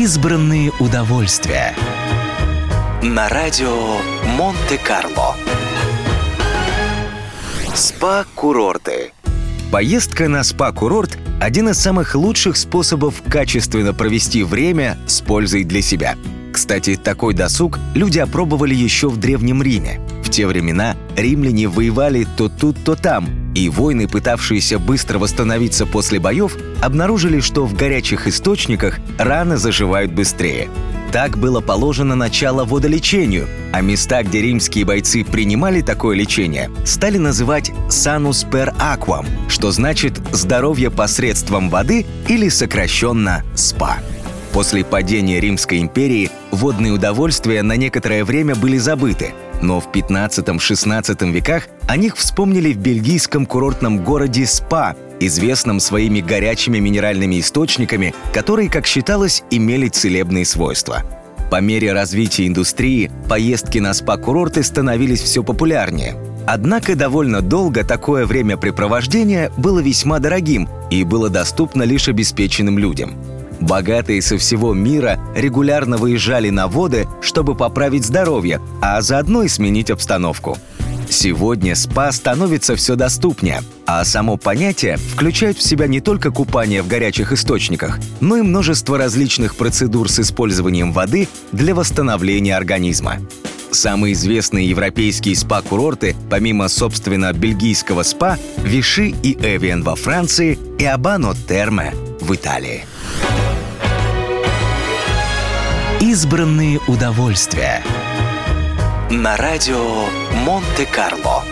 Избранные удовольствия. На радио Монте-Карло. СПА-курорты. Поездка на СПА-курорт – один из самых лучших способов качественно провести время с пользой для себя. Кстати, такой досуг люди опробовали еще в Древнем Риме. В те времена римляне воевали то тут, то там, и воины, пытавшиеся быстро восстановиться после боев, обнаружили, что в горячих источниках раны заживают быстрее. Так было положено начало водолечению, а места, где римские бойцы принимали такое лечение, стали называть «sanus per aquam», что значит «здоровье посредством воды» или сокращенно «спа». После падения Римской империи водные удовольствия на некоторое время были забыты – но в 15-16 веках о них вспомнили в бельгийском курортном городе Спа, известном своими горячими минеральными источниками, которые, как считалось, имели целебные свойства. По мере развития индустрии поездки на спа-курорты становились все популярнее. Однако довольно долго такое времяпрепровождение было весьма дорогим и было доступно лишь обеспеченным людям – Богатые со всего мира регулярно выезжали на воды, чтобы поправить здоровье, а заодно и сменить обстановку. Сегодня спа становится все доступнее, а само понятие включает в себя не только купание в горячих источниках, но и множество различных процедур с использованием воды для восстановления организма. Самые известные европейские спа-курорты, помимо, собственно, бельгийского спа, Виши и Эвиан во Франции и Абано Терме в Италии. Избранные удовольствия. На радио Монте-Карло.